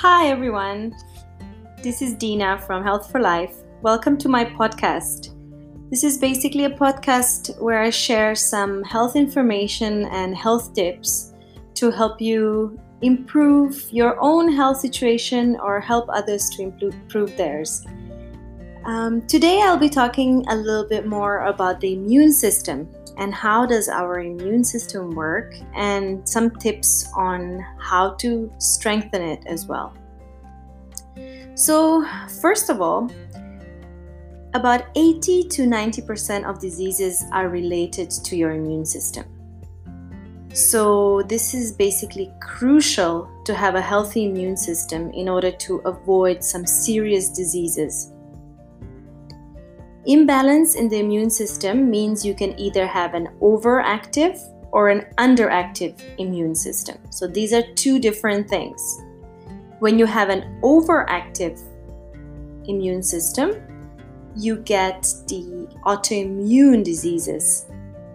Hi, everyone. This is Dina from Health for Life. Welcome to my podcast. This is basically a podcast where I share some health information and health tips to help you improve your own health situation or help others to improve theirs. Um, today, I'll be talking a little bit more about the immune system and how does our immune system work and some tips on how to strengthen it as well. So, first of all, about 80 to 90% of diseases are related to your immune system. So, this is basically crucial to have a healthy immune system in order to avoid some serious diseases. Imbalance in the immune system means you can either have an overactive or an underactive immune system. So, these are two different things. When you have an overactive immune system, you get the autoimmune diseases.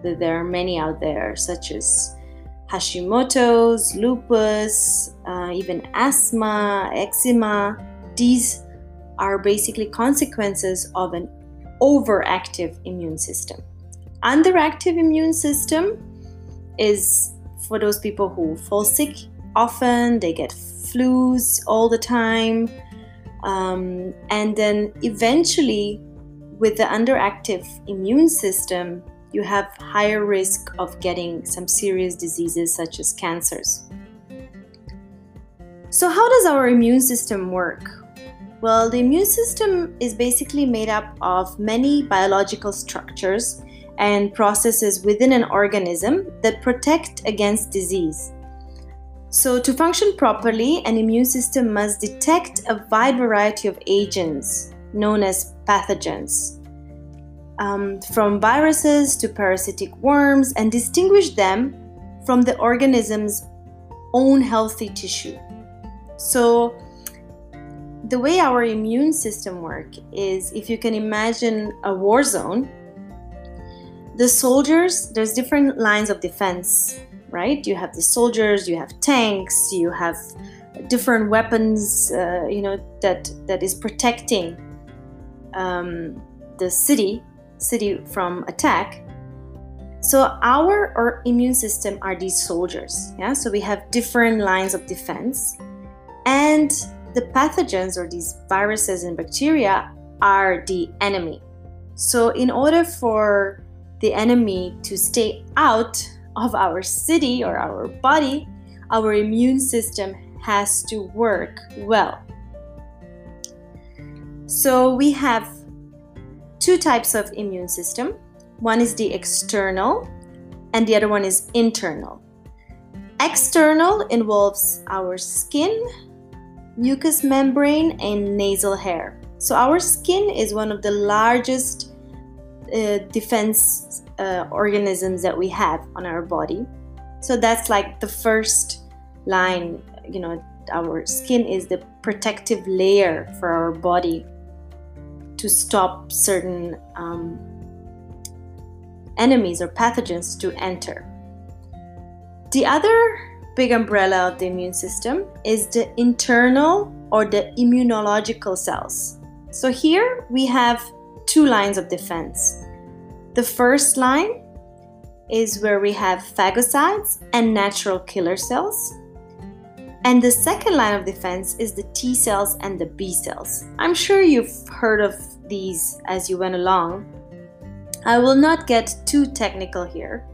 There are many out there, such as Hashimoto's, lupus, uh, even asthma, eczema. These are basically consequences of an overactive immune system. Underactive immune system is for those people who fall sick often, they get flus all the time, um, and then eventually, with the underactive immune system, you have higher risk of getting some serious diseases such as cancers. So, how does our immune system work? Well, the immune system is basically made up of many biological structures and processes within an organism that protect against disease. So, to function properly, an immune system must detect a wide variety of agents known as pathogens, um, from viruses to parasitic worms, and distinguish them from the organism's own healthy tissue. So, the way our immune system work is if you can imagine a war zone the soldiers there's different lines of defense right? You have the soldiers you have tanks you have different weapons uh, you know that that is protecting um, the city city from attack. So our, our immune system are these soldiers yeah? So we have different lines of defense and the pathogens or these viruses and bacteria are the enemy. So, in order for the enemy to stay out of our city or our body, our immune system has to work well. So, we have two types of immune system one is the external, and the other one is internal. External involves our skin, mucous membrane, and nasal hair. So, our skin is one of the largest uh, defense uh, organisms that we have on our body. So, that's like the first line, you know, our skin is the protective layer for our body to stop certain um, enemies or pathogens to enter. The other big umbrella of the immune system is the internal or the immunological cells. So here we have two lines of defense. The first line is where we have phagocytes and natural killer cells. And the second line of defense is the T cells and the B cells. I'm sure you've heard of these as you went along. I will not get too technical here,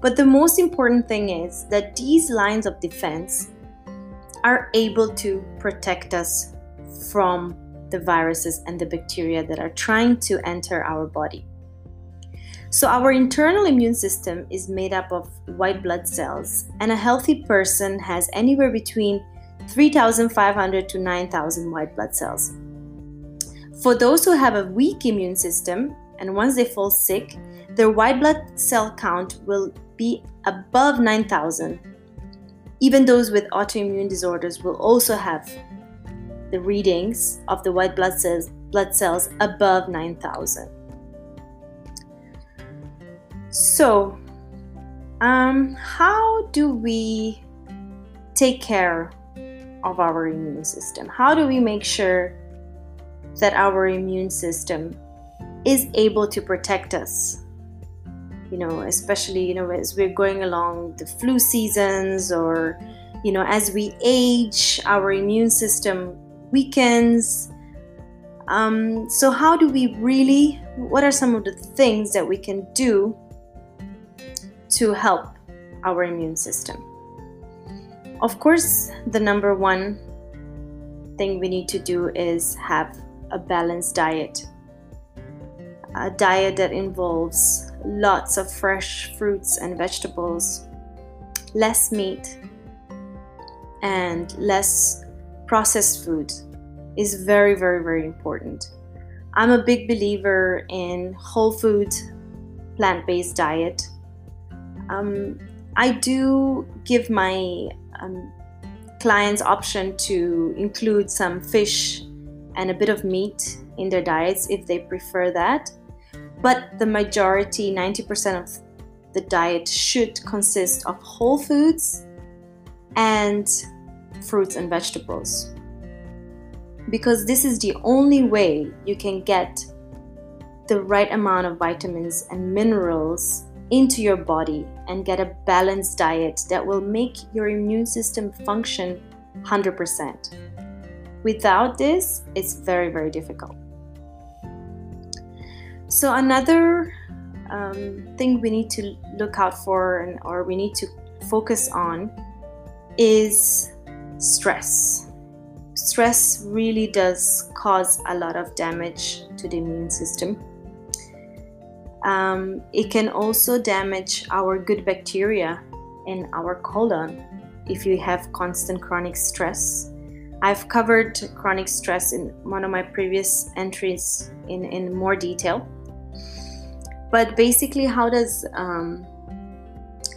but the most important thing is that these lines of defense are able to protect us from the viruses and the bacteria that are trying to enter our body. So, our internal immune system is made up of white blood cells, and a healthy person has anywhere between 3,500 to 9,000 white blood cells. For those who have a weak immune system, and once they fall sick, their white blood cell count will be above 9,000. Even those with autoimmune disorders will also have the readings of the white blood cells, blood cells above 9,000. So, um, how do we take care of our immune system? How do we make sure that our immune system is able to protect us? You know, especially, you know, as we're going along the flu seasons or, you know, as we age, our immune system weekends. Um, so, how do we really, what are some of the things that we can do to help our immune system? Of course, the number one thing we need to do is have a balanced diet. A diet that involves lots of fresh fruits and vegetables, less meat, and less processed food is very, very, very important. I'm a big believer in whole food, plant based diet. Um, I do give my um, clients option to include some fish and a bit of meat in their diets if they prefer that. But the majority, 90% of the diet, should consist of whole foods and fruits and vegetables. Because this is the only way you can get the right amount of vitamins and minerals into your body and get a balanced diet that will make your immune system function 100%. Without this, it's very, very difficult. So, another um, thing we need to look out for and, or we need to focus on is stress. Stress really does cause a lot of damage to the immune system. Um, it can also damage our good bacteria in our colon if you have constant chronic stress. I've covered chronic stress in one of my previous entries in, in more detail. But basically, how does um,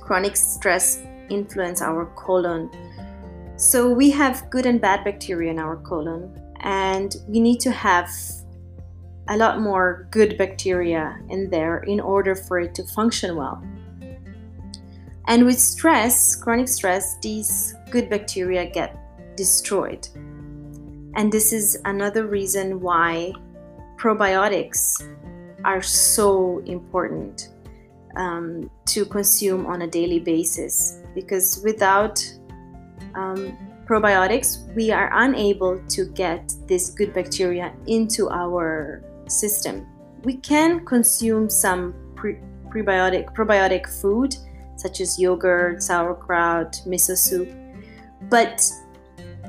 chronic stress influence our colon? So we have good and bad bacteria in our colon, and we need to have a lot more good bacteria in there in order for it to function well. And with stress, chronic stress, these good bacteria get destroyed. And this is another reason why probiotics are so important um, to consume on a daily basis because without um, probiotics, we are unable to get this good bacteria into our system. We can consume some pre- prebiotic probiotic food such as yogurt, sauerkraut, miso soup, but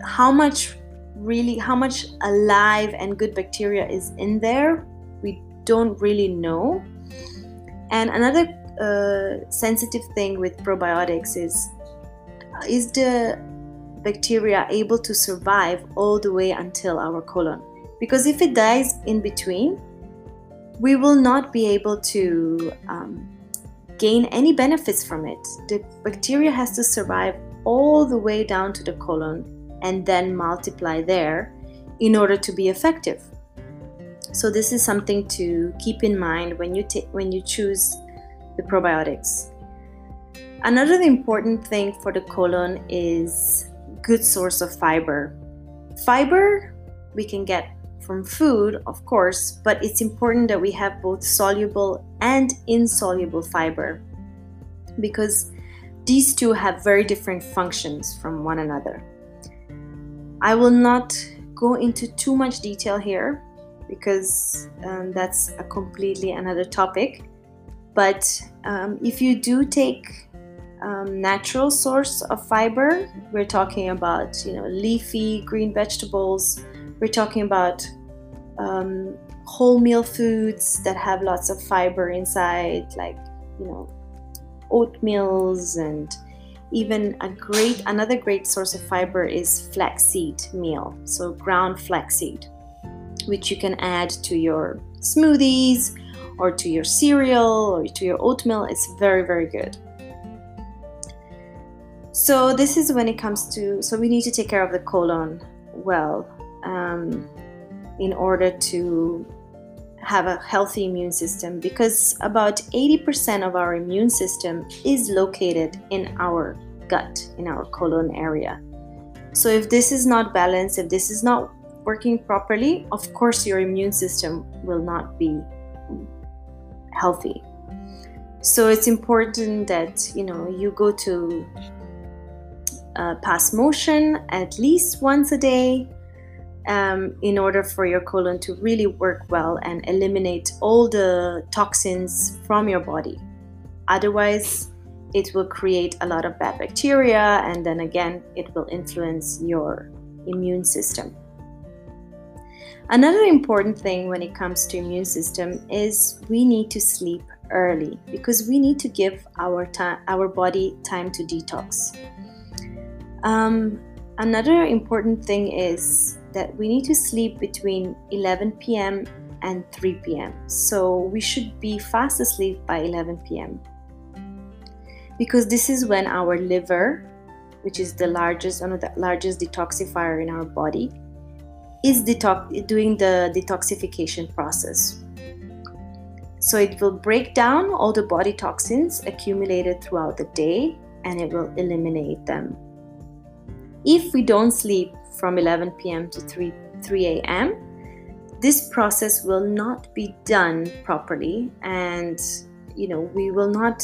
how much really how much alive and good bacteria is in there, don't really know. And another uh, sensitive thing with probiotics is is the bacteria able to survive all the way until our colon. Because if it dies in between, we will not be able to um, gain any benefits from it. The bacteria has to survive all the way down to the colon and then multiply there in order to be effective. So this is something to keep in mind when you ta- when you choose the probiotics. Another important thing for the colon is good source of fiber. Fiber we can get from food, of course, but it's important that we have both soluble and insoluble fiber because these two have very different functions from one another. I will not go into too much detail here because um, that's a completely another topic. But um, if you do take um, natural source of fiber. We're talking about you know leafy green vegetables. We're talking about um, wholemeal foods that have lots of fiber inside, like you know oatmeals and even a great another great source of fiber is flaxseed meal so ground flaxseed which you can add to your smoothies or to your cereal or to your oatmeal. It's very very good. So this is when it comes to so we need to take care of the colon well um, in order to have a healthy immune system because about 80% of our immune system is located in our gut in our colon area. So, if this is not balanced, if this is not working properly, of course, your immune system will not be healthy. So, it's important that you know you go to uh, pass motion at least once a day um, in order for your colon to really work well and eliminate all the toxins from your body. Otherwise, it will create a lot of bad bacteria, and then again, it will influence your immune system. Another important thing when it comes to immune system is we need to sleep early because we need to give our time, our body time to detox. Um, another important thing is that we need to sleep between 11 p.m. and 3 p.m. So we should be fast asleep by 11 p.m. Because this is when our liver, which is the largest one of the largest detoxifier in our body, is detox- doing the detoxification process. So it will break down all the body toxins accumulated throughout the day and it will eliminate them if we don't sleep from 11 p.m. to 3, 3 a.m., this process will not be done properly and you know we will not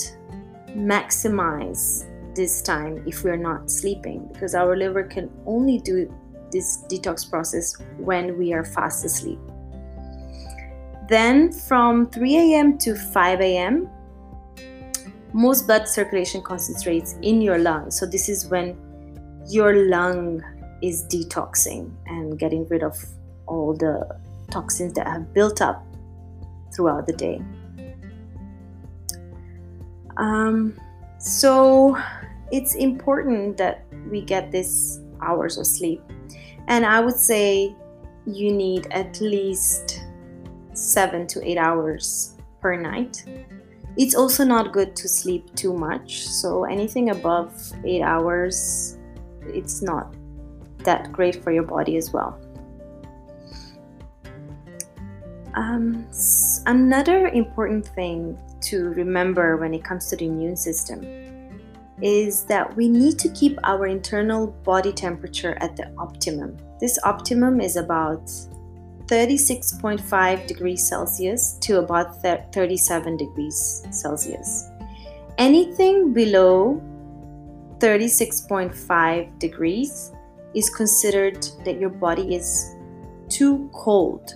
maximize this time if we're not sleeping because our liver can only do this detox process when we are fast asleep. Then from 3 a.m. to 5 a.m., most blood circulation concentrates in your lungs. So this is when your lung is detoxing and getting rid of all the toxins that have built up throughout the day. Um, so it's important that we get this hours of sleep. And I would say you need at least seven to eight hours per night. It's also not good to sleep too much. So anything above eight hours it's not that great for your body as well. Um, another important thing to remember when it comes to the immune system is that we need to keep our internal body temperature at the optimum. This optimum is about 36.5 degrees Celsius to about 37 degrees Celsius. Anything below 36.5 degrees is considered that your body is too cold.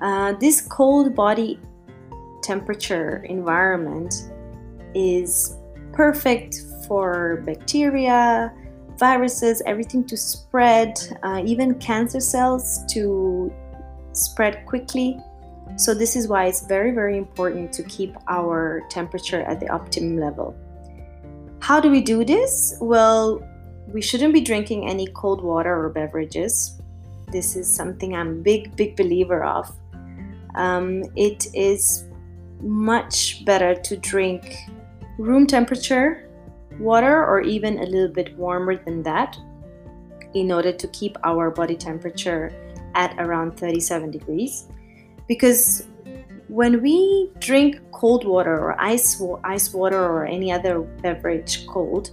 Uh, this cold body temperature environment is perfect for bacteria, viruses, everything to spread, uh, even cancer cells to spread quickly. So, this is why it's very, very important to keep our temperature at the optimum level. How do we do this? Well, we shouldn't be drinking any cold water or beverages. This is something I'm big, big believer of. Um, it is much better to drink room temperature water or even a little bit warmer than that in order to keep our body temperature at around 37 degrees. Because when we drink cold water or ice, ice water or any other beverage cold,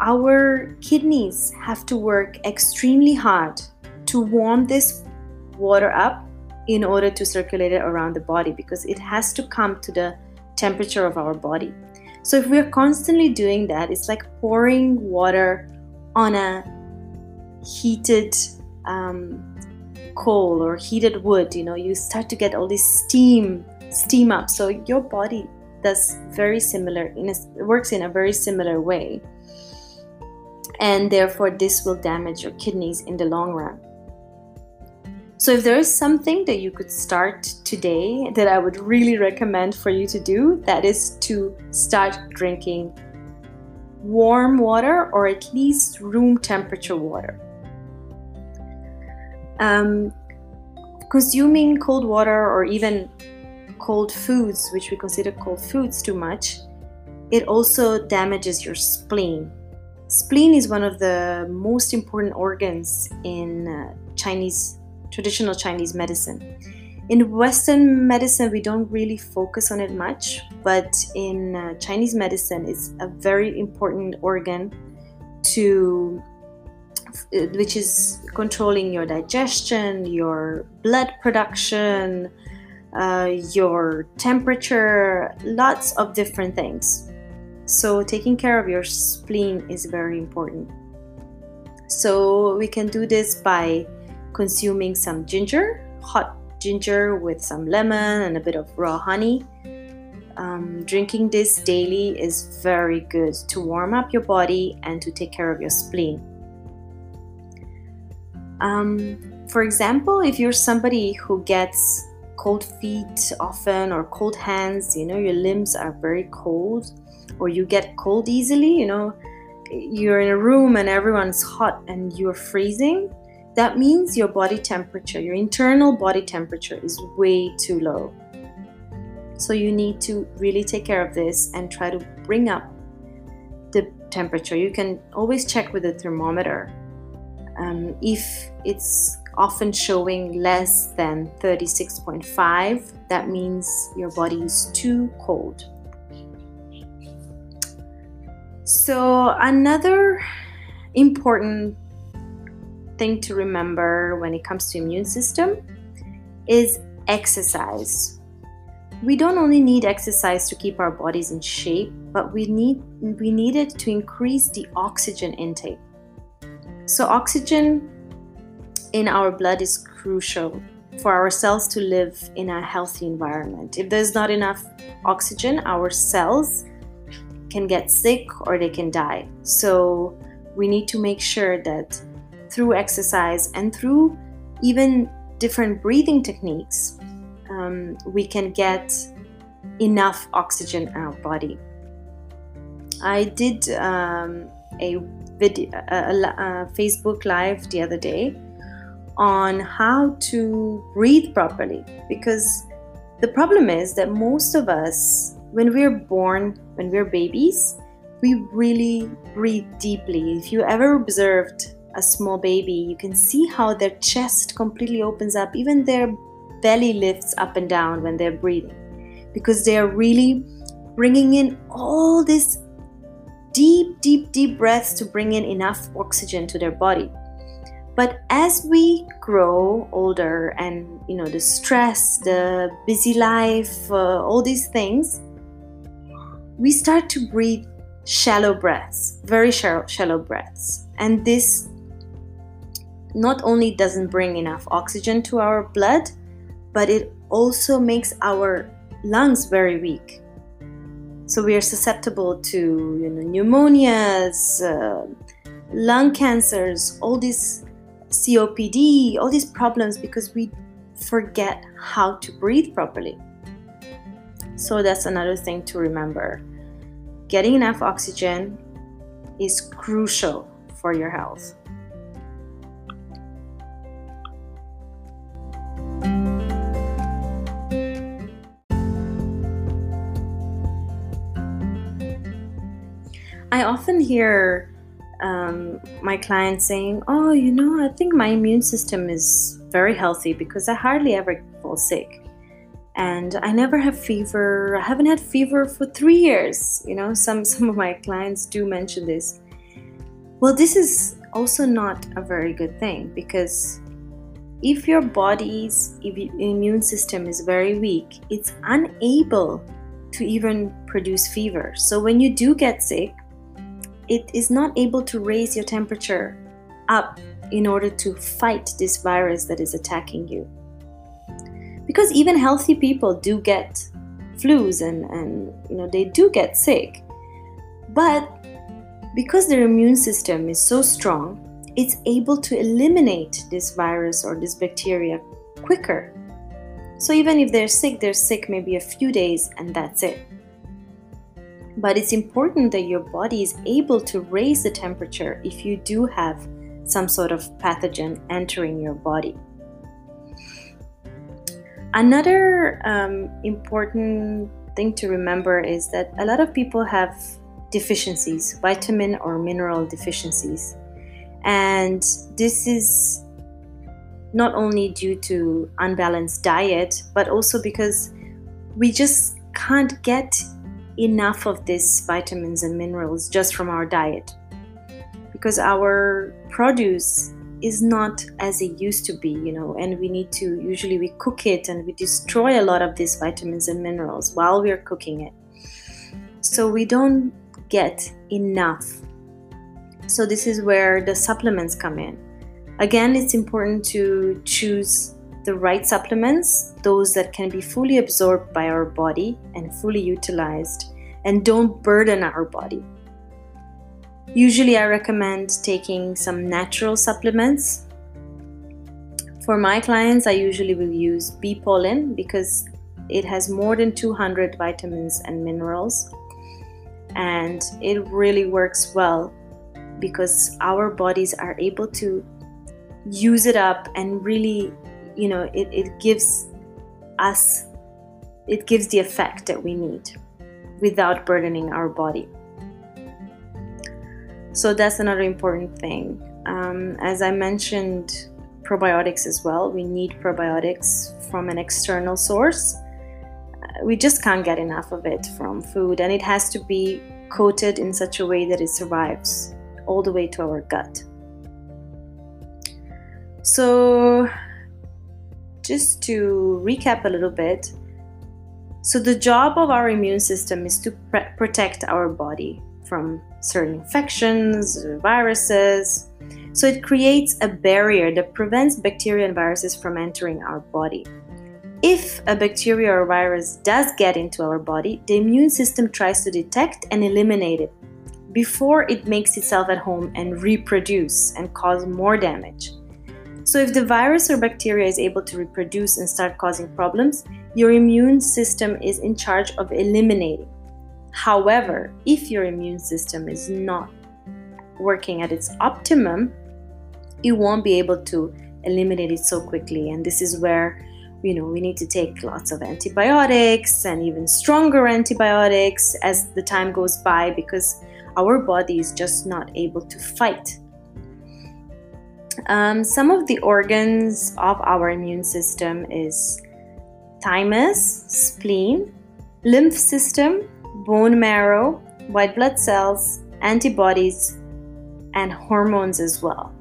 our kidneys have to work extremely hard to warm this water up in order to circulate it around the body because it has to come to the temperature of our body. So if we're constantly doing that, it's like pouring water on a heated um, coal or heated wood you know you start to get all this steam steam up. So your body does very similar in a, works in a very similar way. And therefore this will damage your kidneys in the long run so if there is something that you could start today that i would really recommend for you to do that is to start drinking warm water or at least room temperature water um, consuming cold water or even cold foods, which we consider cold foods too much, it also damages your spleen. Spleen is one of the most important organs in uh, Chinese traditional Chinese medicine. In Western medicine, we don't really focus on it much, but in uh, Chinese medicine, it's a very important organ to which is controlling your digestion, your blood production, uh, your temperature, lots of different things. So, taking care of your spleen is very important. So, we can do this by consuming some ginger, hot ginger with some lemon and a bit of raw honey. Um, drinking this daily is very good to warm up your body and to take care of your spleen. Um, for example, if you're somebody who gets cold feet often or cold hands, you know, your limbs are very cold, or you get cold easily, you know, you're in a room and everyone's hot and you're freezing, that means your body temperature, your internal body temperature is way too low. So you need to really take care of this and try to bring up the temperature. You can always check with a thermometer. Um, if it's often showing less than 36.5, that means your body is too cold. So, another important thing to remember when it comes to immune system is exercise. We don't only need exercise to keep our bodies in shape, but we need we need it to increase the oxygen intake. So oxygen in our blood is crucial for our cells to live in a healthy environment. If there's not enough oxygen, our cells can get sick or they can die. So we need to make sure that through exercise and through even different breathing techniques, um, we can get enough oxygen in our body. I did um, a video, a, a, Facebook Live the other day on how to breathe properly because the problem is that most of us, when we're born, when we're babies, we really breathe deeply. If you ever observed a small baby, you can see how their chest completely opens up, even their belly lifts up and down when they're breathing, because they are really bringing in all this deep, deep, deep breaths to bring in enough oxygen to their body. But as we grow older and you know the stress, the busy life, uh, all these things, we start to breathe shallow breaths, very shallow, shallow breaths. And this not only doesn't bring enough oxygen to our blood, but it also makes our lungs very weak. So we are susceptible to you know, pneumonias, uh, lung cancers, all these COPD, all these problems because we forget how to breathe properly. So that's another thing to remember. Getting enough oxygen is crucial for your health. I often hear um, my clients saying, Oh, you know, I think my immune system is very healthy because I hardly ever fall sick. And I never have fever. I haven't had fever for three years. You know, some, some of my clients do mention this. Well, this is also not a very good thing because if your body's immune system is very weak, it's unable to even produce fever. So when you do get sick, it is not able to raise your temperature up in order to fight this virus that is attacking you. Because even healthy people do get flus and, and you know they do get sick. But because their immune system is so strong, it's able to eliminate this virus or this bacteria quicker. So even if they're sick, they're sick maybe a few days and that's it. But it's important that your body is able to raise the temperature if you do have some sort of pathogen entering your body. Another um, important thing to remember is that a lot of people have deficiencies, vitamin or mineral deficiencies. And this is not only due to unbalanced diet, but also because we just can't get enough of these vitamins and minerals just from our diet because our produce is not as it used to be, you know, and we need to usually we cook it and we destroy a lot of these vitamins and minerals while we are cooking it. So we don't get enough. So this is where the supplements come in. Again, it's important to choose the right supplements, those that can be fully absorbed by our body and fully utilized, and don't burden our body. Usually, I recommend taking some natural supplements. For my clients, I usually will use bee pollen because it has more than 200 vitamins and minerals, and it really works well because our bodies are able to use it up and really you know it, it gives us it gives the effect that we need without burdening our body. So that's another important thing. Um, as i mentioned probiotics as well. We need probiotics from an external source. Uh, we just can't get enough of it from food and it has to be coated in such a way that it survives all the way to our gut. So just to recap a little bit so, the job of our immune system is to pre- protect our body from certain infections, viruses. So, it creates a barrier that prevents bacteria and viruses from entering our body. If a bacteria or virus does get into our body, the immune system tries to detect and eliminate it before it makes itself at home and reproduce and cause more damage. So, if the virus or bacteria is able to reproduce and start causing problems, your immune system is in charge of eliminating. However, if your immune system is not working at its optimum, it won't be able to eliminate it so quickly. And this is where you know we need to take lots of antibiotics and even stronger antibiotics as the time goes by because our body is just not able to fight um, some of the organs of our immune system is thymus, spleen, lymph system, bone marrow, white blood cells, antibodies, and hormones as well.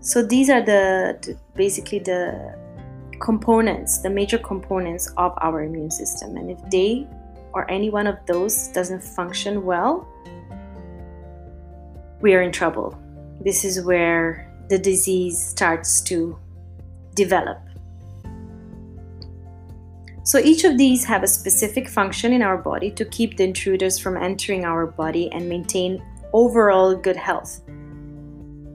So these are the, the basically the components, the major components of our immune system. And if they or any one of those doesn't function well, we are in trouble. This is where the disease starts to develop. So each of these have a specific function in our body to keep the intruders from entering our body and maintain overall good health.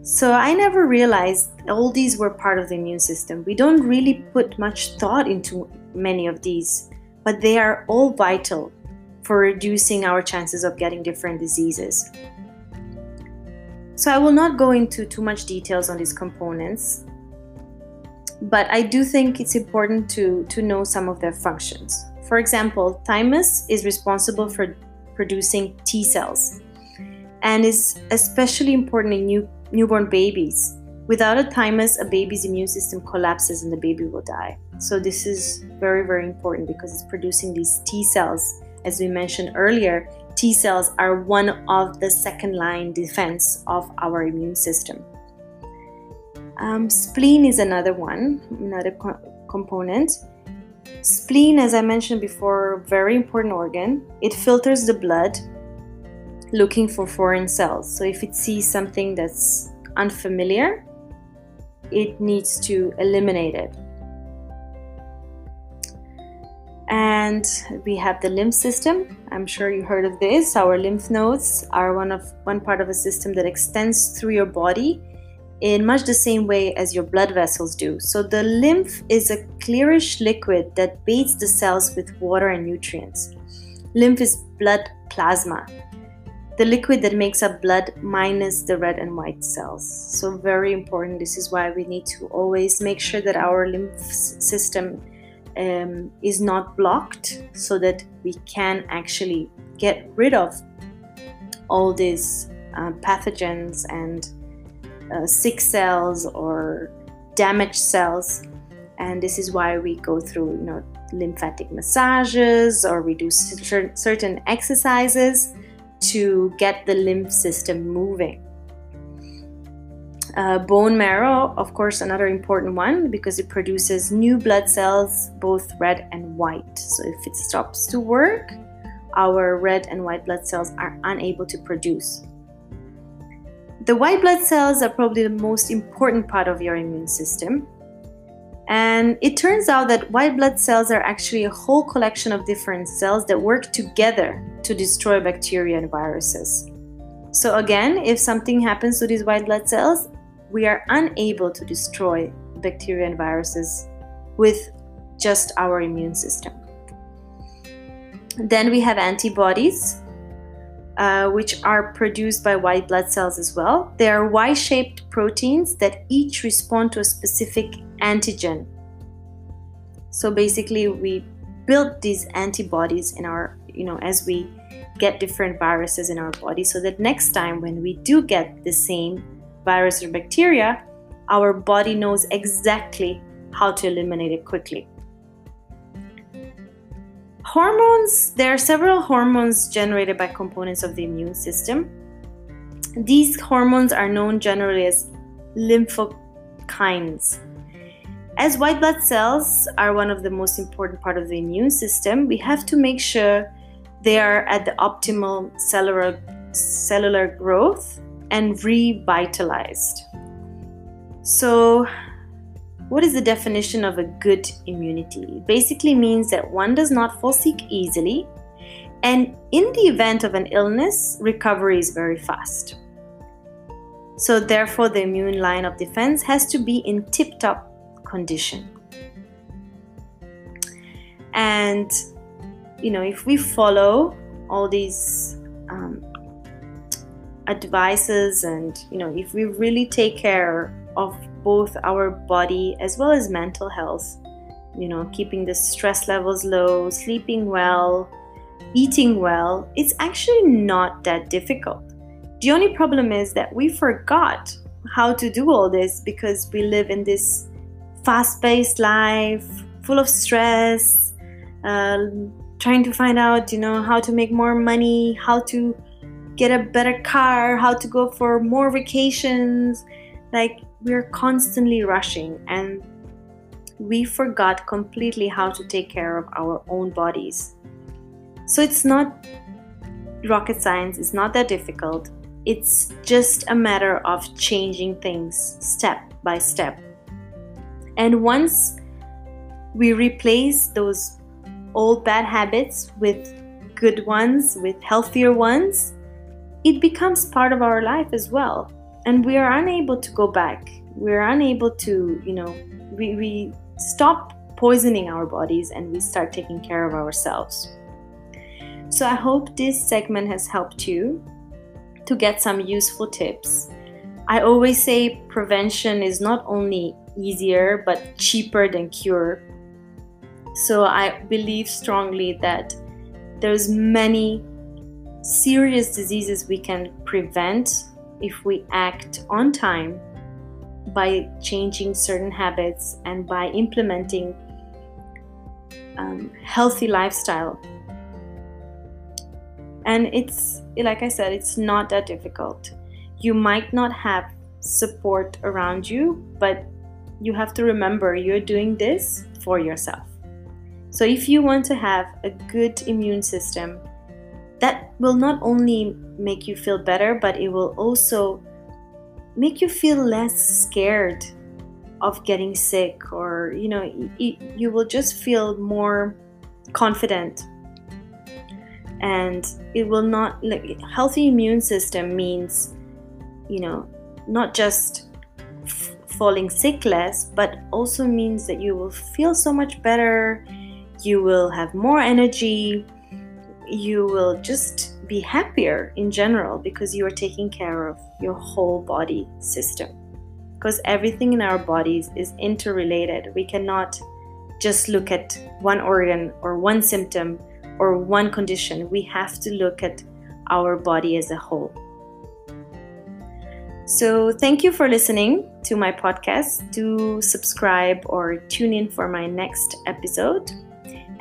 So I never realized all these were part of the immune system. We don't really put much thought into many of these, but they are all vital for reducing our chances of getting different diseases. So I will not go into too much details on these components, but I do think it's important to, to know some of their functions. For example, thymus is responsible for producing T cells and is especially important in new, newborn babies. Without a thymus, a baby's immune system collapses and the baby will die. So, this is very, very important because it's producing these T cells, as we mentioned earlier, T cells are one of the second line defense of our immune system. Um, spleen is another one, another co- component. Spleen, as I mentioned before, very important organ. It filters the blood looking for foreign cells. So if it sees something that's unfamiliar, it needs to eliminate it. And we have the lymph system. I'm sure you heard of this. Our lymph nodes are one of one part of a system that extends through your body in much the same way as your blood vessels do. So the lymph is a clearish liquid that bathes the cells with water and nutrients. Lymph is blood plasma the liquid that makes up blood minus the red and white cells. So very important. This is why we need to always make sure that our lymph system um, is not blocked so that we can actually get rid of all these uh, pathogens and uh, sick cells or damaged cells. And this is why we go through you know lymphatic massages or we do certain exercises to get the lymph system moving Uh, bone marrow, of course, another important one because it produces new blood cells, both red and white. So if it stops to work, our red and white blood cells are unable to produce. The white blood cells are probably the most important part of your immune system. And it turns out that white blood cells are actually a whole collection of different cells that work together to destroy bacteria and viruses. So, again, if something happens to these white blood cells, we are unable to destroy bacteria and viruses with just our immune system. Then we have antibodies, uh, which are produced by white blood cells as well. They are Y shaped proteins that each respond to a specific antigen. So basically, we build these antibodies in our, you know, as we get different viruses in our body so that next time when we do get the same virus or bacteria, our body knows exactly how to eliminate it quickly. Hormones, there are several hormones generated by components of the immune system. These hormones are known generally as lymphokines. As white blood cells are one of the most important part of the immune system, we have to make sure they are at the optimal cellular cellular growth and revitalized. So, what is the definition of a good immunity? It basically means that one does not fall sick easily, and in the event of an illness, recovery is very fast. So, therefore, the immune line of defense has to be in tip top condition. And, you know, if we follow all these um, advices and, you know, if we really take care of both our body as well as mental health. You know, keeping the stress levels low, sleeping well, eating well, it's actually not that difficult. The only problem is that we forgot how to do all this because we live in this fast paced life full of stress, uh, trying to find out, you know, how to make more money, how to get a better car, how to go for more vacations. Like, we're constantly rushing and we forgot completely how to take care of our own bodies. So it's not rocket science, it's not that difficult. It's just a matter of changing things step by step. And once we replace those old bad habits with good ones, with healthier ones, it becomes part of our life as well. And we are unable to go back. We're unable to you know we, we stop poisoning our bodies and we start taking care of ourselves. So i hope this segment has helped you to get some useful tips. I always say prevention is not only easier but cheaper than cure. So i believe strongly that there's many serious diseases we can prevent if we act on time by changing certain habits and by implementing um, healthy lifestyle. And it's like i said it's not that difficult. You might not have support around you but you have to remember you're doing this for yourself. So if you want to have a good immune system that will not only make you feel better, but it will also make you feel less scared of getting sick, or you know, you, you will just feel more confident. And it will not like healthy immune system means, you know, not just f- falling sick less, but also means that you will feel so much better. You will have more energy you will just be happier in general because you are taking care of your whole body system. Because everything in our bodies is interrelated. We cannot just look at one organ or one symptom or one condition. We have to look at our body as a whole. So, thank you for listening to my podcast. Do subscribe or tune in for my next episode.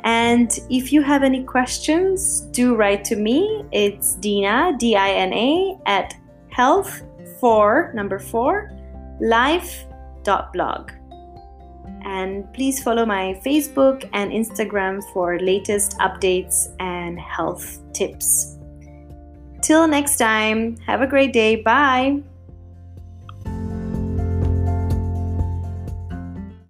And if you have any questions, do write to me. It's Dina, D I N A, at health for number four life.blog. And please follow my Facebook and Instagram for latest updates and health tips. Till next time, have a great day. Bye.